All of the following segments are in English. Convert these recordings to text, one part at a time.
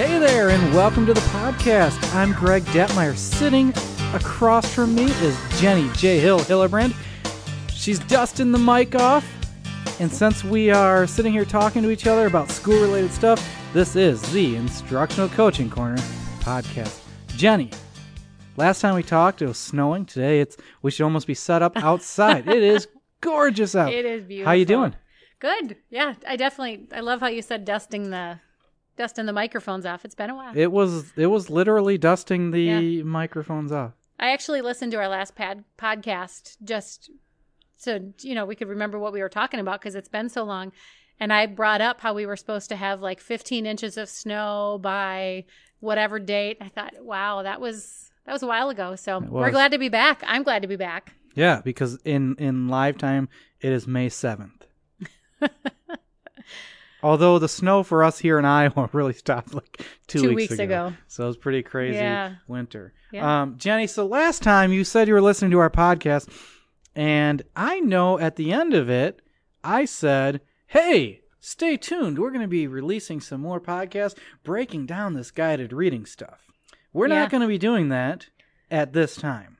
Hey there, and welcome to the podcast. I'm Greg Detmeyer. Sitting across from me is Jenny J. Hill Hillebrand. She's dusting the mic off, and since we are sitting here talking to each other about school related stuff, this is the Instructional Coaching Corner podcast. Jenny, last time we talked, it was snowing. Today, it's we should almost be set up outside. it is gorgeous out. It is beautiful. How you doing? Good. Yeah, I definitely. I love how you said dusting the dusting the microphones off. It's been a while. It was it was literally dusting the Yeah. microphones off. I actually listened to our last pad podcast just so you know we could remember what we were talking about because it's been so long. And I brought up how we were supposed to have like 15 inches of snow by whatever date. I thought, wow, that was that was a while ago. So we're glad to be back. I'm glad to be back. Yeah, because in in live time it is May seventh. Although the snow for us here in Iowa really stopped like two, Two weeks, weeks ago. ago. so it was pretty crazy Yeah. winter. Yeah. Um, Jenny, so last time you said you were listening to our podcast, and I know at the end of it, I said, "Hey, stay tuned. We're going to be releasing some more podcasts breaking down this guided reading stuff. We're Yeah. not going to be doing that at this time.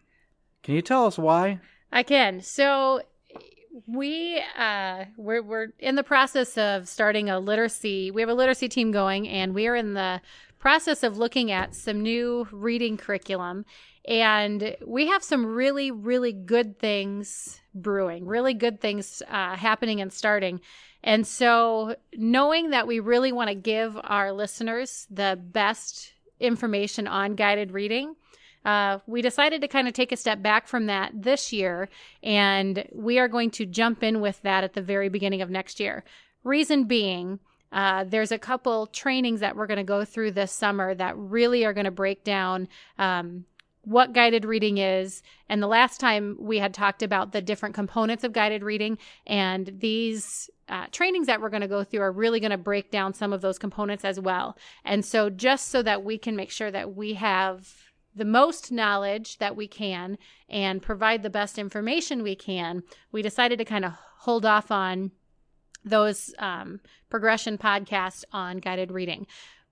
Can you tell us why?" I can. So we uh we're we're in the process of starting a literacy. We have a literacy team going and we are in the process of looking at some new reading curriculum and we have some really really good things brewing. Really good things uh happening and starting. And so knowing that we really want to give our listeners the best information on guided reading, uh, we decided to kind of take a step back from that this year, and we are going to jump in with that at the very beginning of next year. Reason being, uh, there's a couple trainings that we're going to go through this summer that really are going to break down um, what guided reading is. And the last time we had talked about the different components of guided reading, and these uh, trainings that we're going to go through are really going to break down some of those components as well. And so, just so that we can make sure that we have the most knowledge that we can and provide the best information we can, we decided to kind of hold off on those um, progression podcasts on guided reading.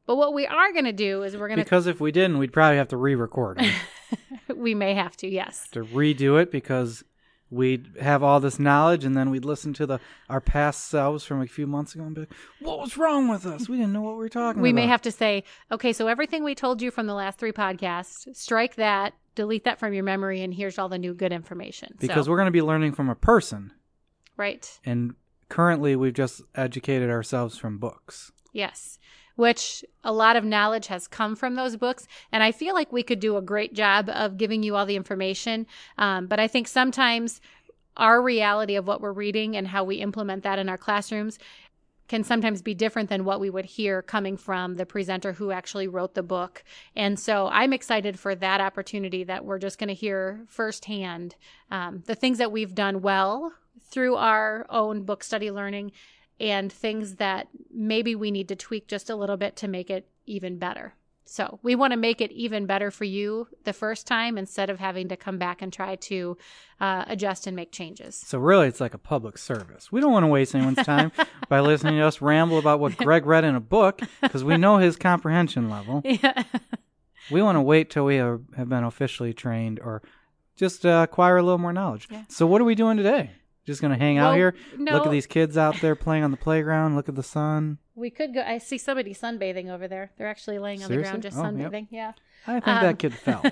But what we are going to do is we're going to Because if we didn't, we'd probably have to re-record we may have to, yes. to redo it because we'd have all this knowledge and then we'd listen to the our past selves from a few months ago and be like, "What was wrong with us? We didn't know what we were talking We about." may have to say, okay, so everything we told you from the last three podcasts, strike that, delete that from your memory, and here's all the new good information. because so, we're going to be learning from a person, right. and currently we've just educated ourselves from books. Yes, which a lot of knowledge has come from those books. And I feel like we could do a great job of giving you all the information. Um, but I think sometimes our reality of what we're reading and how we implement that in our classrooms can sometimes be different than what we would hear coming from the presenter who actually wrote the book. And so I'm excited for that opportunity that we're just going to hear firsthand um, the things that we've done well through our own book study learning and things that maybe we need to tweak just a little bit to make it even better. So we want to make it even better for you the first time instead of having to come back and try to uh, adjust and make changes. So really, it's like a public service. We don't want to waste anyone's time by listening to us ramble about what Greg read in a book because we know his comprehension level. Yeah. We want to wait till we have been officially trained or just uh, acquire a little more knowledge. Yeah. So what are we doing today? Just going to hang out here, no. look at these kids out there playing on the playground, look at the sun. We could go. I see somebody sunbathing over there. They're actually laying on the ground just Oh, yep. sunbathing. Yeah. I think Um, that kid fell.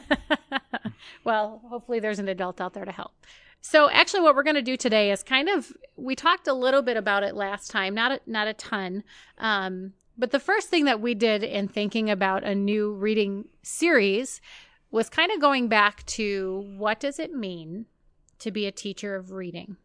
well, hopefully there's an adult out there to help. So actually what we're going to do today is kind of we talked a little bit about it last time, not a, not a ton. Um, but the first thing that we did in thinking about a new reading series was kind of going back to what does it mean to be a teacher of reading?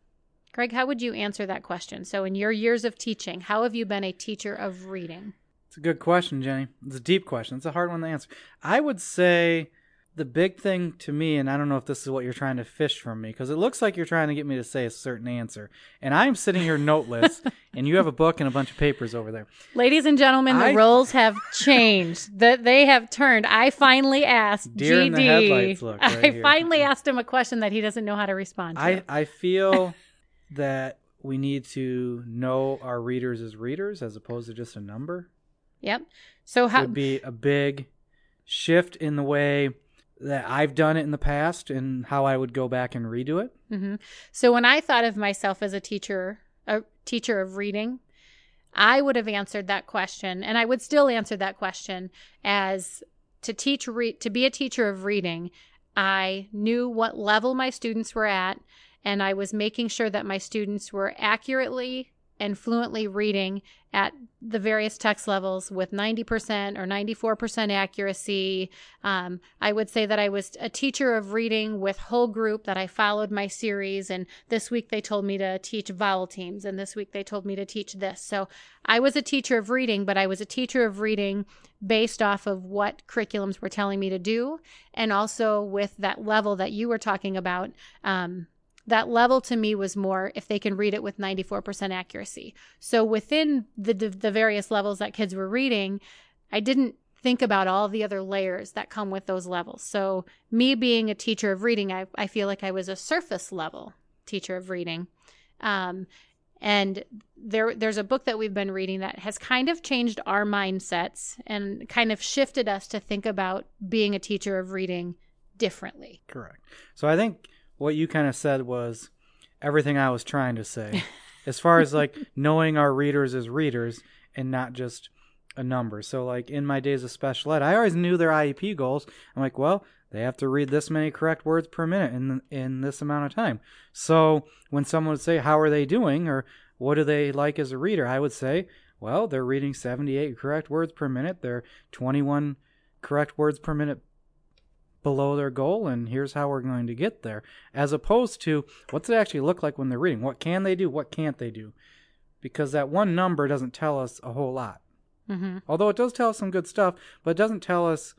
Greg, how would you answer that question? So in your years of teaching, how have you been a teacher of reading? It's a good question, Jenny. It's a deep question. It's a hard one to answer. I would say the big thing to me, and I don't know if this is what you're trying to fish from me, because it looks like you're trying to get me to say a certain answer. And I'm sitting here noteless, and you have a book and a bunch of papers over there. Ladies and gentlemen, the I- roles have changed. That they have turned. I finally asked Deer in the GD. headlights look right I here. finally asked him a question that he doesn't know how to respond to. I, I feel that we need to know our readers as readers as opposed to just a number. Yep. So how would be a big shift in the way that I've done it in the past and how I would go back and redo it. hmm So when I thought of myself as a teacher, a teacher of reading, I would have answered that question, and I would still answer that question as to teach re- to be a teacher of reading. I knew what level my students were at, and I was making sure that my students were accurately and fluently reading at the various text levels with 90% or 94% accuracy. Um, I would say that I was a teacher of reading with whole group, that I followed my series. And this week they told me to teach vowel teams, and this week they told me to teach this. So I was a teacher of reading, but I was a teacher of reading based off of what curriculums were telling me to do, and also with that level that you were talking about. Um, that level to me was more if they can read it with 94% accuracy. So within the the various levels that kids were reading, I didn't think about all the other layers that come with those levels. So me being a teacher of reading, I, I feel like I was a surface level teacher of reading. Um, and there there's a book that we've been reading that has kind of changed our mindsets and kind of shifted us to think about being a teacher of reading differently. Correct. So I think what you kind of said was everything I was trying to say, as far as like knowing our readers as readers and not just a number. So like in my days of special ed, I always knew their IEP goals. I'm like, well, they have to read this many correct words per minute in in this amount of time. So when someone would say, "How are they doing?" or "What do they like as a reader?" I would say, "Well, they're reading 78 correct words per minute. They're 21 correct words per minute below their goal and here's how we're going to get there as opposed to what's it actually look like when they're reading? What can they do? What can't they do? Because that one number doesn't tell us a whole lot. Mm-hmm. although it does tell us some good stuff but it doesn't tell us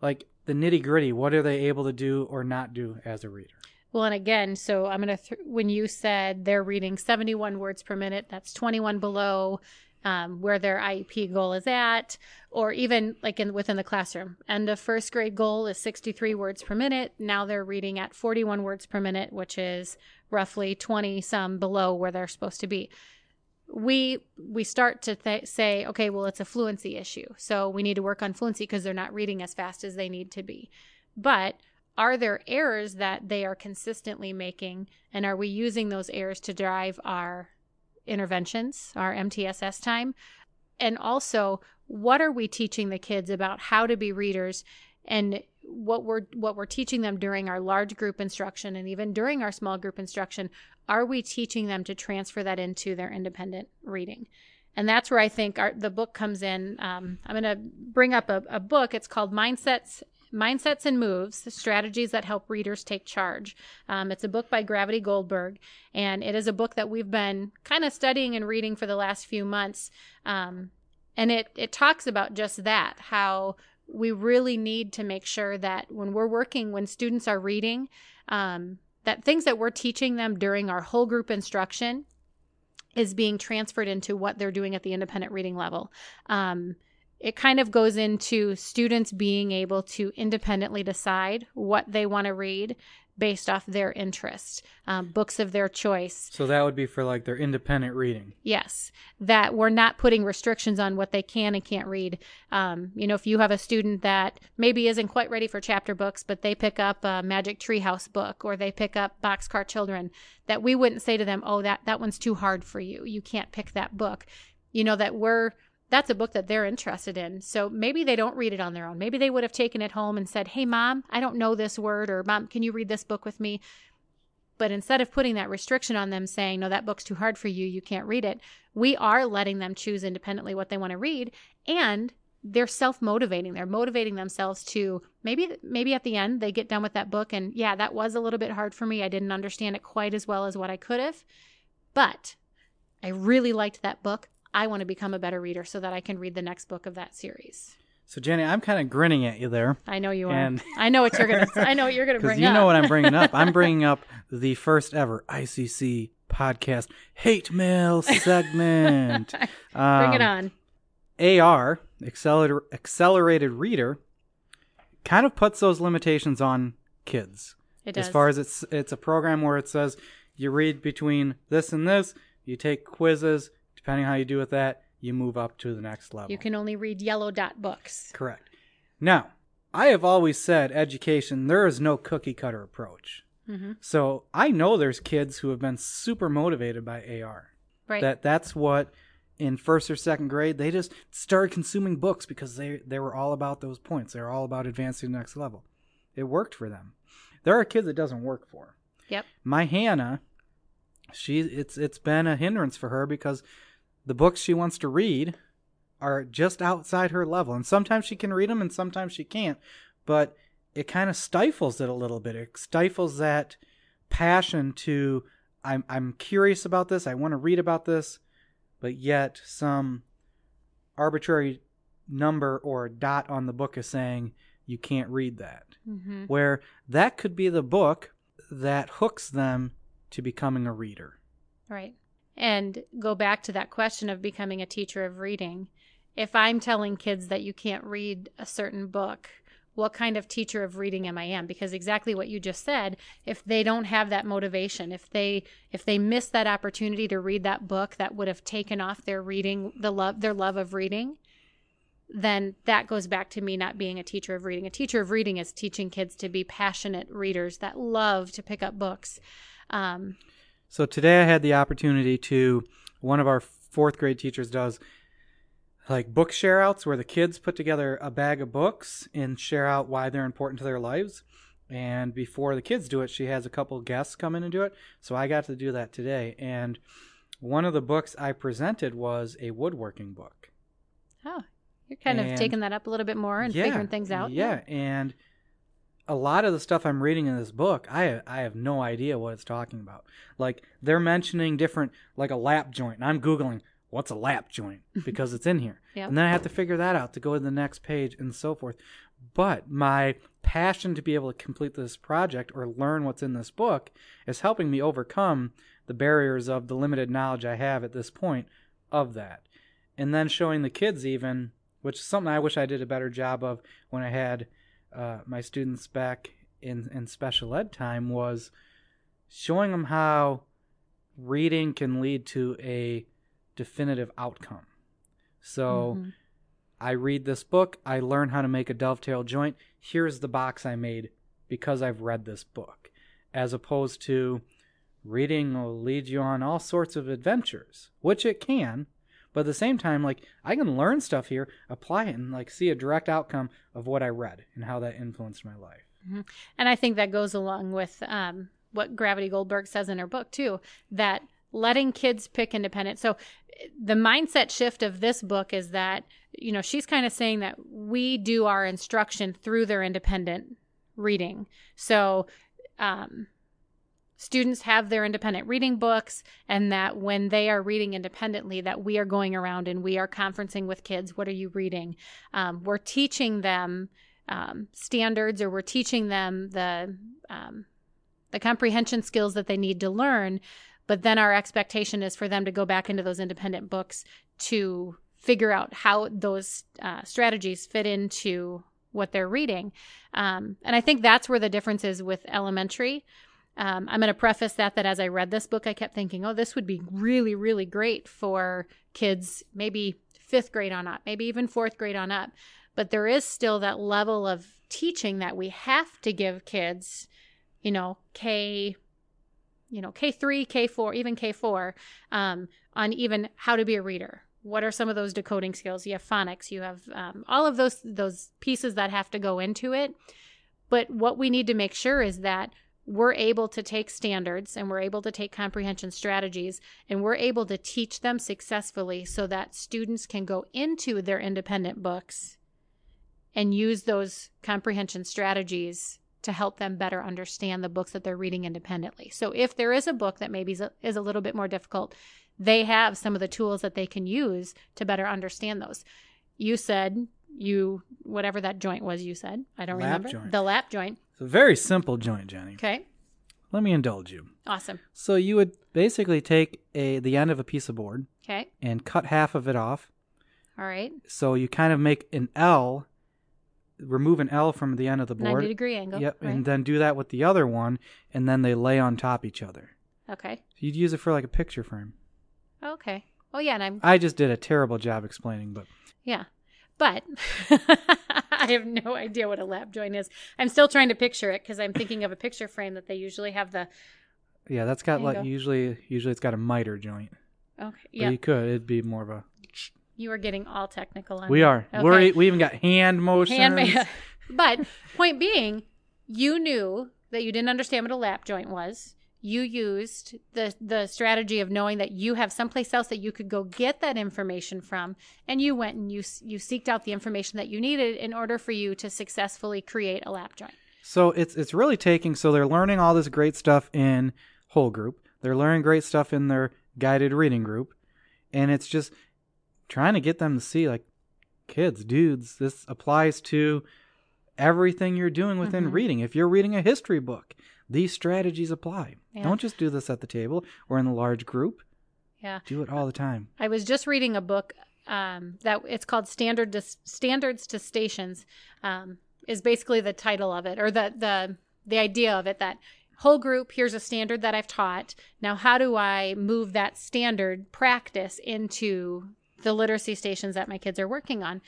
like the nitty gritty what are they able to do or not do as a reader. Well and again so i'm going to th- when you said they're reading 71 words per minute that's 21 below um, where their IEP goal is at, or even like in within the classroom. End of first grade goal is 63 words per minute. Now they're reading at 41 words per minute, which is roughly 20 some below where they're supposed to be. We we start to th- say, okay, well, it's a fluency issue, so we need to work on fluency because they're not reading as fast as they need to be. But are there errors that they are consistently making, and are we using those errors to drive our interventions, our MTSS time? And also, what are we teaching the kids about how to be readers and what we're what we're teaching them during our large group instruction and even during our small group instruction? Are we teaching them to transfer that into their independent reading? And that's where i think our, the book comes in. Um, i'm going to bring up a, a book. It's called mindsets Mindsets and Moves Strategies That Help Readers Take Charge. Um, it's a book by Gravity Goldberg, and it is a book that we've been kind of studying and reading for the last few months. Um, and it, it talks about just that how we really need to make sure that when we're working, when students are reading, um, that things that we're teaching them during our whole group instruction is being transferred into what they're doing at the independent reading level. Um, it kind of goes into students being able to independently decide what they want to read based off their interest, um, books of their choice. So that would be for like their independent reading. Yes, that we're not putting restrictions on what they can and can't read. Um, you know, if you have a student that maybe isn't quite ready for chapter books, but they pick up a Magic Treehouse book or they pick up Boxcar Children, that we wouldn't say to them, "Oh, that that one's too hard for you. You can't pick that book." You know that we're that's a book that they're interested in. So maybe they don't read it on their own. Maybe they would have taken it home and said, Hey, mom, I don't know this word, or mom, can you read this book with me? But instead of putting that restriction on them saying, No, that book's too hard for you, you can't read it, we are letting them choose independently what they want to read. And they're self-motivating they're motivating themselves to maybe maybe at the end they get done with that book and yeah that was a little bit hard for me i didn't understand it quite as well as what i could have but i really liked that book I want to become a better reader so that I can read the next book of that series. So Jenny, I'm kind of grinning at you there. I know you are. And I know what you're gonna. I know what you're gonna bring you up. know what I'm bringing up. I'm bringing up the first ever ICC podcast hate mail segment. um, bring it on. AR accelerated accelerated reader kind of puts those limitations on kids. It does. As far as it's it's a program where it says you read between this and this, you take quizzes, depending how you do with that, you move up to the next level. You can only read yellow dot books. Correct. Now, I have always said education, there is no cookie cutter approach. hmm So I know there's kids who have been super motivated by AR. Right. That that's what in first or second grade they just started consuming books because they they were all about those points. They were all about advancing to the next level. It worked for them. There are kids it doesn't work for. Yep. My Hannah, she it's it's been a hindrance for her because the books she wants to read are just outside her level, and sometimes she can read them and sometimes she can't. But it kind of stifles it a little bit. It stifles that passion to I'm I'm curious about this. I want to read about this, but yet some arbitrary number or dot on the book is saying you can't read that. hmm Where that could be the book that hooks them to becoming a reader. Right. And go back to that question of becoming a teacher of reading. If I'm telling kids that you can't read a certain book, what kind of teacher of reading am I am? Because exactly what you just said, if they don't have that motivation, if they if they miss that opportunity to read that book that would have taken off their reading, the love their love of reading, then that goes back to me not being a teacher of reading. A teacher of reading is teaching kids to be passionate readers that love to pick up books. Um, So today I had the opportunity to one of our fourth grade teachers does like book share outs where the kids put together a bag of books and share out why they're important to their lives. And before the kids do it, she has a couple guests come in and do it. So I got to do that today. And one of the books I presented was a woodworking book. Oh, you're kind And- of taking that up a little bit more and figuring things out. Yeah. Yeah, and a lot of the stuff I'm reading in this book, I I have no idea what it's talking about. Like they're mentioning different, like a lap joint, and I'm googling what's a lap joint because it's in here, Yep. and then I have to figure that out to go to the next page and so forth. But my passion to be able to complete this project or learn what's in this book is helping me overcome the barriers of the limited knowledge I have at this point of that. And then showing the kids even, which is something I wish I did a better job of when I had uh, my students back in, in special ed time, was showing them how reading can lead to a definitive outcome. So Mhm. I read this book, I learn how to make a dovetail joint. Here's the box I made because I've read this book. As opposed to reading will lead you on all sorts of adventures, which it can, but at the same time, like I can learn stuff here, apply it, and like see a direct outcome of what I read and how that influenced my life. And I think that goes along with um, what Gravity Goldberg says in her book, too, that letting kids pick independent. So the mindset shift of this book is that, you know, she's kind of saying that we do our instruction through their independent reading. So, um, students have their independent reading books and that when they are reading independently that we are going around and we are conferencing with kids what are you reading? Um, we're teaching them um, standards or we're teaching them the um, the comprehension skills that they need to learn but then our expectation is for them to go back into those independent books to figure out how those uh, strategies fit into what they're reading. Um, and i think that's where the difference is with elementary um, i'm going to preface that that as i read this book i kept thinking oh this would be really really great for kids maybe fifth grade on up maybe even fourth grade on up. But there is still that level of teaching that we have to give kids you know k you know k3 k4 even k4 um, on even how to be a reader. What are some of those decoding skills? You have phonics you have um, all of those those pieces that have to go into it. But what we need to make sure is that we're able to take standards and we're able to take comprehension strategies and we're able to teach them successfully so that students can go into their independent books and use those comprehension strategies to help them better understand the books that they're reading independently. So if there is a book that maybe is a, is a little bit more difficult, they have some of the tools that they can use to better understand those. You said you whatever that joint was you said. I don't Lap remember. joint. The lap joint. It's a very simple joint, Jenny. Okay. Let me indulge you. Awesome. So you would basically take a the end of a piece of board Okay. and cut half of it off. All right. So you kind of make an L, remove an L from the end of the board. 90 degree angle. Yep, Right. and then do that with the other one, and then they lay on top each other. okay. You'd use it for like a picture frame. Okay. Oh yeah, and I'm I just did a terrible job explaining, but yeah. But I have no idea what a lap joint is. I'm still trying to picture it because I'm thinking of a picture frame that they usually have the yeah, that's got like usually usually it's got a miter joint. Okay. Yeah. you could it'd be more of a. You are getting all technical on We are. Okay. We're we even got hand motions. Handmade. but point being, you knew that you didn't understand what a lap joint was. You used the the strategy of knowing that you have someplace else that you could go get that information from, and you went and you you seeked out the information that you needed in order for you to successfully create a lap joint. So it's it's really taking so they're learning all this great stuff in whole group. They're learning great stuff in their guided reading group. And it's just trying to get them to see like kids, dudes, this applies to everything you're doing within Mhm. reading. If you're reading a history book, these strategies apply. Yeah. Don't just do this at the table or in a large group. Yeah. Do it all the time. I was just reading a book um, that it's called Standard to, Standards to Stations. Um, is basically the title of it, or the the the idea of it. That whole group. Here's a standard that I've taught. Now, how do I move that standard practice into the literacy stations that my kids are working on?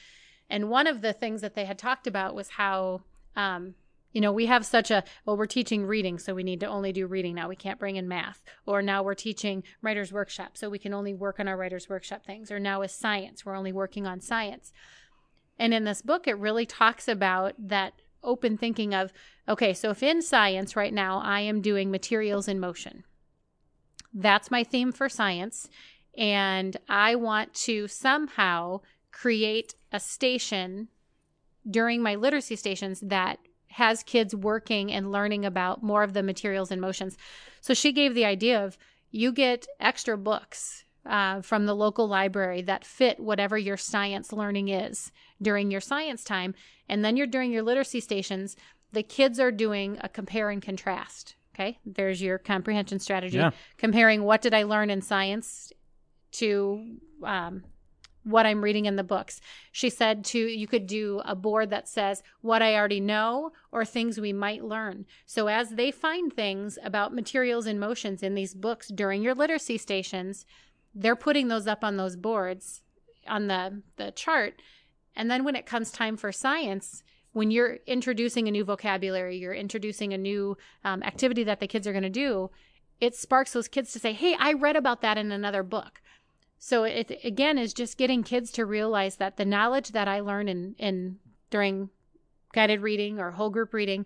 And one of the things that they had talked about was how. Um, you know, we have such a, well, we're teaching reading, so we need to only do reading now. We can't bring in math. Or now we're teaching writer's workshop, so we can only work on our writer's workshop things. Or now is science, we're only working on science. And in this book, it really talks about that open thinking of, okay, so if in science right now I am doing materials in motion, that's my theme for science. And I want to somehow create a station during my literacy stations that has kids working and learning about more of the materials and motions. So she gave the idea of you get extra books uh, from the local library that fit whatever your science learning is during your science time. And then you're during your literacy stations, the kids are doing a compare and contrast. Okay. There's your comprehension strategy. Yeah. Comparing what did I learn in science to um, what I'm reading in the books. She said to you could do a board that says what I already know or things we might learn. So as they find things about materials and motions in these books during your literacy stations, they're putting those up on those boards on the the chart. And then when it comes time for science, when you're introducing a new vocabulary, you're introducing a new um, activity that the kids are going to do, it sparks those kids to say, "Hey, I read about that in another book." So it again is just getting kids to realize that the knowledge that I learn in in during guided reading or whole group reading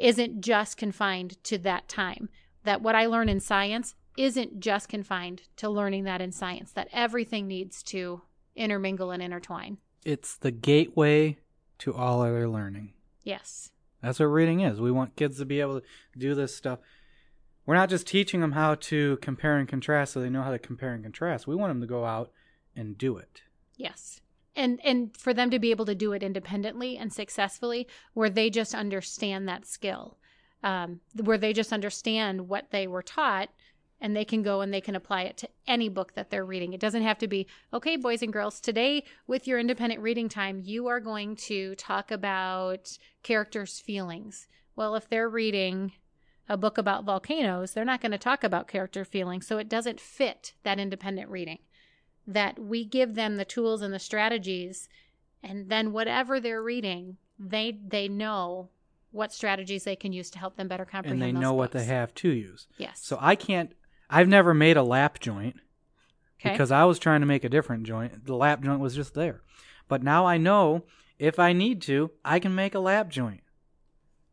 isn't just confined to that time. That what I learn in science isn't just confined to learning that in science. That everything needs to intermingle and intertwine. It's the gateway to all other learning. Yes. That's what reading is. We want kids to be able to do this stuff. We're not just teaching them how to compare and contrast so they know how to compare and contrast. We want them to go out and do it. Yes. And and for them to be able to do it independently and successfully where they just understand that skill. Um, where they just understand what they were taught and they can go and they can apply it to any book that they're reading. It doesn't have to be, okay, boys and girls, today with your independent reading time, you are going to talk about characters' feelings. Well, if they're reading a book about volcanoes, they're not going to talk about character feelings. So it doesn't fit that independent reading. That we give them the tools and the strategies, and then whatever they're reading, they they know what strategies they can use to help them better comprehend. And they know what they have to use. Yes. So I can't, I've never made a lap joint okay. because I was trying to make a different joint. The lap joint was just there. But now I know if I need to, I can make a lap joint.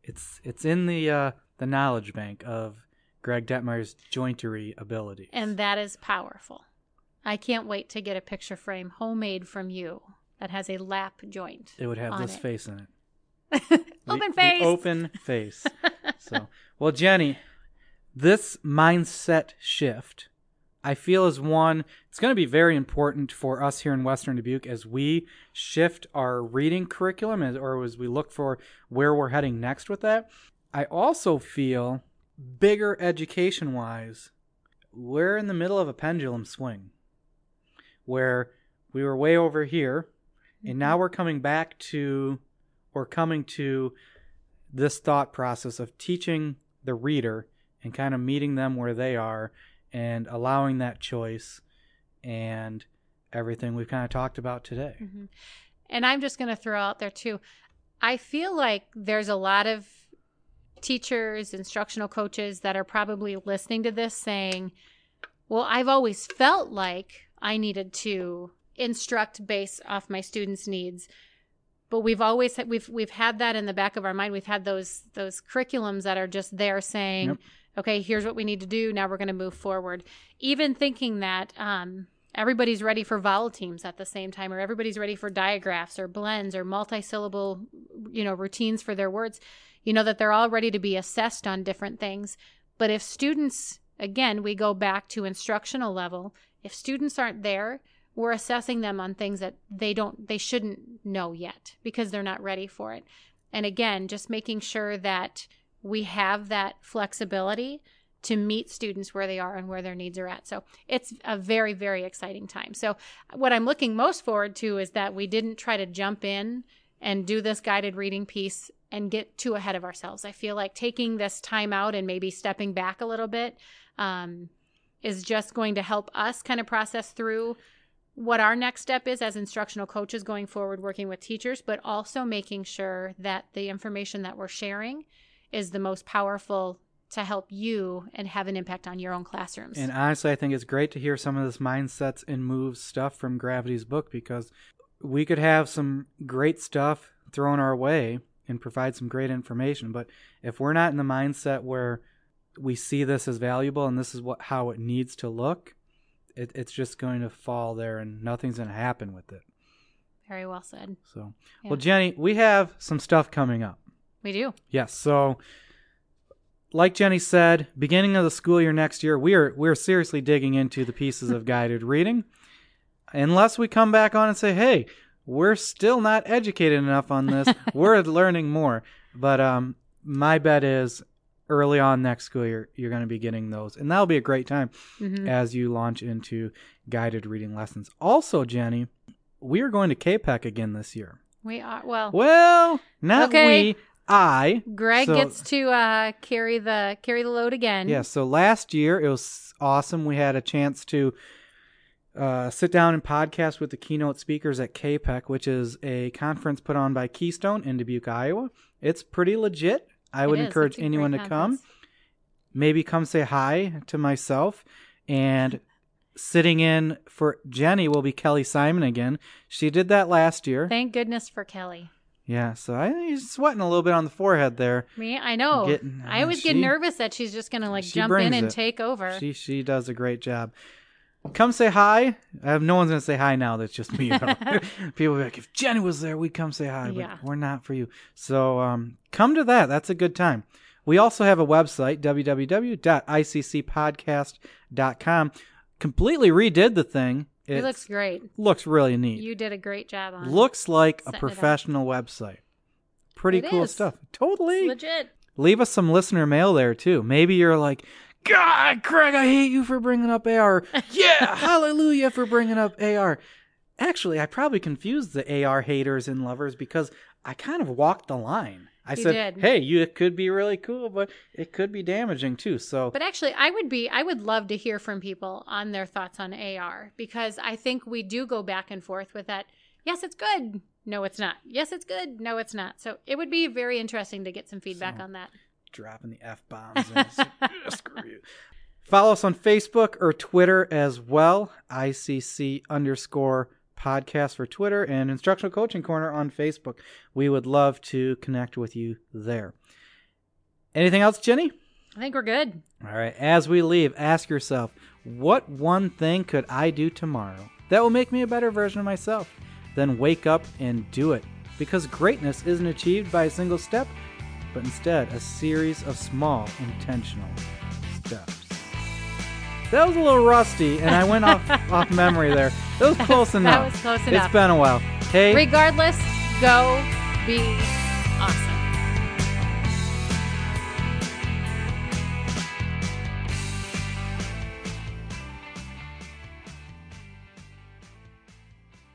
It's it's in the uh, the knowledge bank of Greg Detmeyer's jointery abilities. and that is powerful. I can't wait to get a picture frame homemade from you that has a lap joint. it would have this it. face in it. Open the face. open face. so, well, Jenny, this mindset shift, I feel is one. It's going to be very important for us here in Western Dubuque as we shift our reading curriculum, as, or as we look for where we're heading next with that. I also feel, bigger education wise, we're in the middle of a pendulum swing, where we were way over here, and now we're coming back to or coming to this thought process of teaching the reader and kind of meeting them where they are and allowing that choice and everything we've kind of talked about today. hmm And I'm just going to throw out there too. I feel like there's a lot of teachers, instructional coaches that are probably listening to this saying, well, I've always felt like I needed to instruct based off my students' needs. But we've always had, we've we've had that in the back of our mind. We've had those those curriculums that are just there saying, Yep. "Okay, here's what we need to do. Now we're going to move forward." Even thinking that um, everybody's ready for vowel teams at the same time, or everybody's ready for digraphs or blends or multi-syllable, you know, routines for their words. You know that they're all ready to be assessed on different things. But if students, again, we go back to instructional level. If students aren't there, we're assessing them on things that they don't, they shouldn't know yet because they're not ready for it. And again, just making sure that we have that flexibility to meet students where they are and where their needs are at. So it's a very, very exciting time. So, what I'm looking most forward to is that we didn't try to jump in and do this guided reading piece and get too ahead of ourselves. I feel like taking this time out and maybe stepping back a little bit um, is just going to help us kind of process through what our next step is as instructional coaches going forward working with teachers, but also making sure that the information that we're sharing is the most powerful to help you and have an impact on your own classrooms. And honestly, I think it's great to hear some of this mindsets and moves stuff from Gravity's book because we could have some great stuff thrown our way and provide some great information. But if we're not in the mindset where we see this as valuable and this is what how it needs to look, it, it's just going to fall there and nothing's going to happen with it. Very well said. So, Yeah. well, Jenny, we have some stuff coming up. We do. Yes. So, like Jenny said, beginning of the school year next year, we are we're seriously digging into the pieces of guided reading. Unless we come back on and say, "Hey, we're still not educated enough on this. we're learning more." But um, my bet is early on next school year, you're going to be getting those, and that'll be a great time hmm as you launch into guided reading lessons. Also, Jenny, we are going to KPEC again this year. We are well. Well, not Okay. we, I. Greg So- gets to uh, carry the carry the load again. Yeah, so last year it was awesome. We had a chance to uh, sit down and podcast with the keynote speakers at KPEC, which is a conference put on by Keystone in Dubuque, Iowa. It's pretty legit. I It would is. encourage It's a great anyone to come. Maybe come say hi to myself. And sitting in for Jenny will be Kelly Simon again. She did that last year. Thank goodness for Kelly. yeah, so I think he's sweating a little bit on the forehead there. Me, I know. Getting- I always she- get nervous that she's just gonna like jump in and it. take over. She she does a great job. Come say hi. I have no one's gonna say hi now. That's just me. though. People be like, if Jenny was there, we'd come say hi. But Yeah. we're not for you. So um, come to that. That's a good time. We also have a website www.iccpodcast.com. Completely redid the thing. it It looks great. looks really neat. You did a great job on. it. looks like a setting it up. professional website. Pretty It cool is. stuff. Totally legit. leave us some listener mail there too. Maybe you're like, God, Greg, I hate you for bringing up AR. Yeah, hallelujah for bringing up AR. Actually, I probably confused the AR haters and lovers because I kind of walked the line. I You said, did. hey, you it could be really cool, but it could be damaging too. So But actually, I would be, I would love to hear from people on their thoughts on AR because I think we do go back and forth with that. Yes, it's good. No, it's not. Yes, it's good. No, it's not. So it would be very interesting to get some feedback So- on that. Dropping the F bombs. Screw you. Follow us on Facebook or Twitter as well. ICC underscore podcast for Twitter and Instructional Coaching Corner on Facebook. We would love to connect with you there. Anything else, Jenny? I think we're good. All right. As we leave, ask yourself what one thing could I do tomorrow that will make me a better version of myself? Then wake up and do it. Because greatness isn't achieved by a single step, but instead a series of small, intentional steps. That was a little rusty, and I went off, off memory there. That was close enough. That was close It's enough. been a while. Hey, Regardless, go be awesome.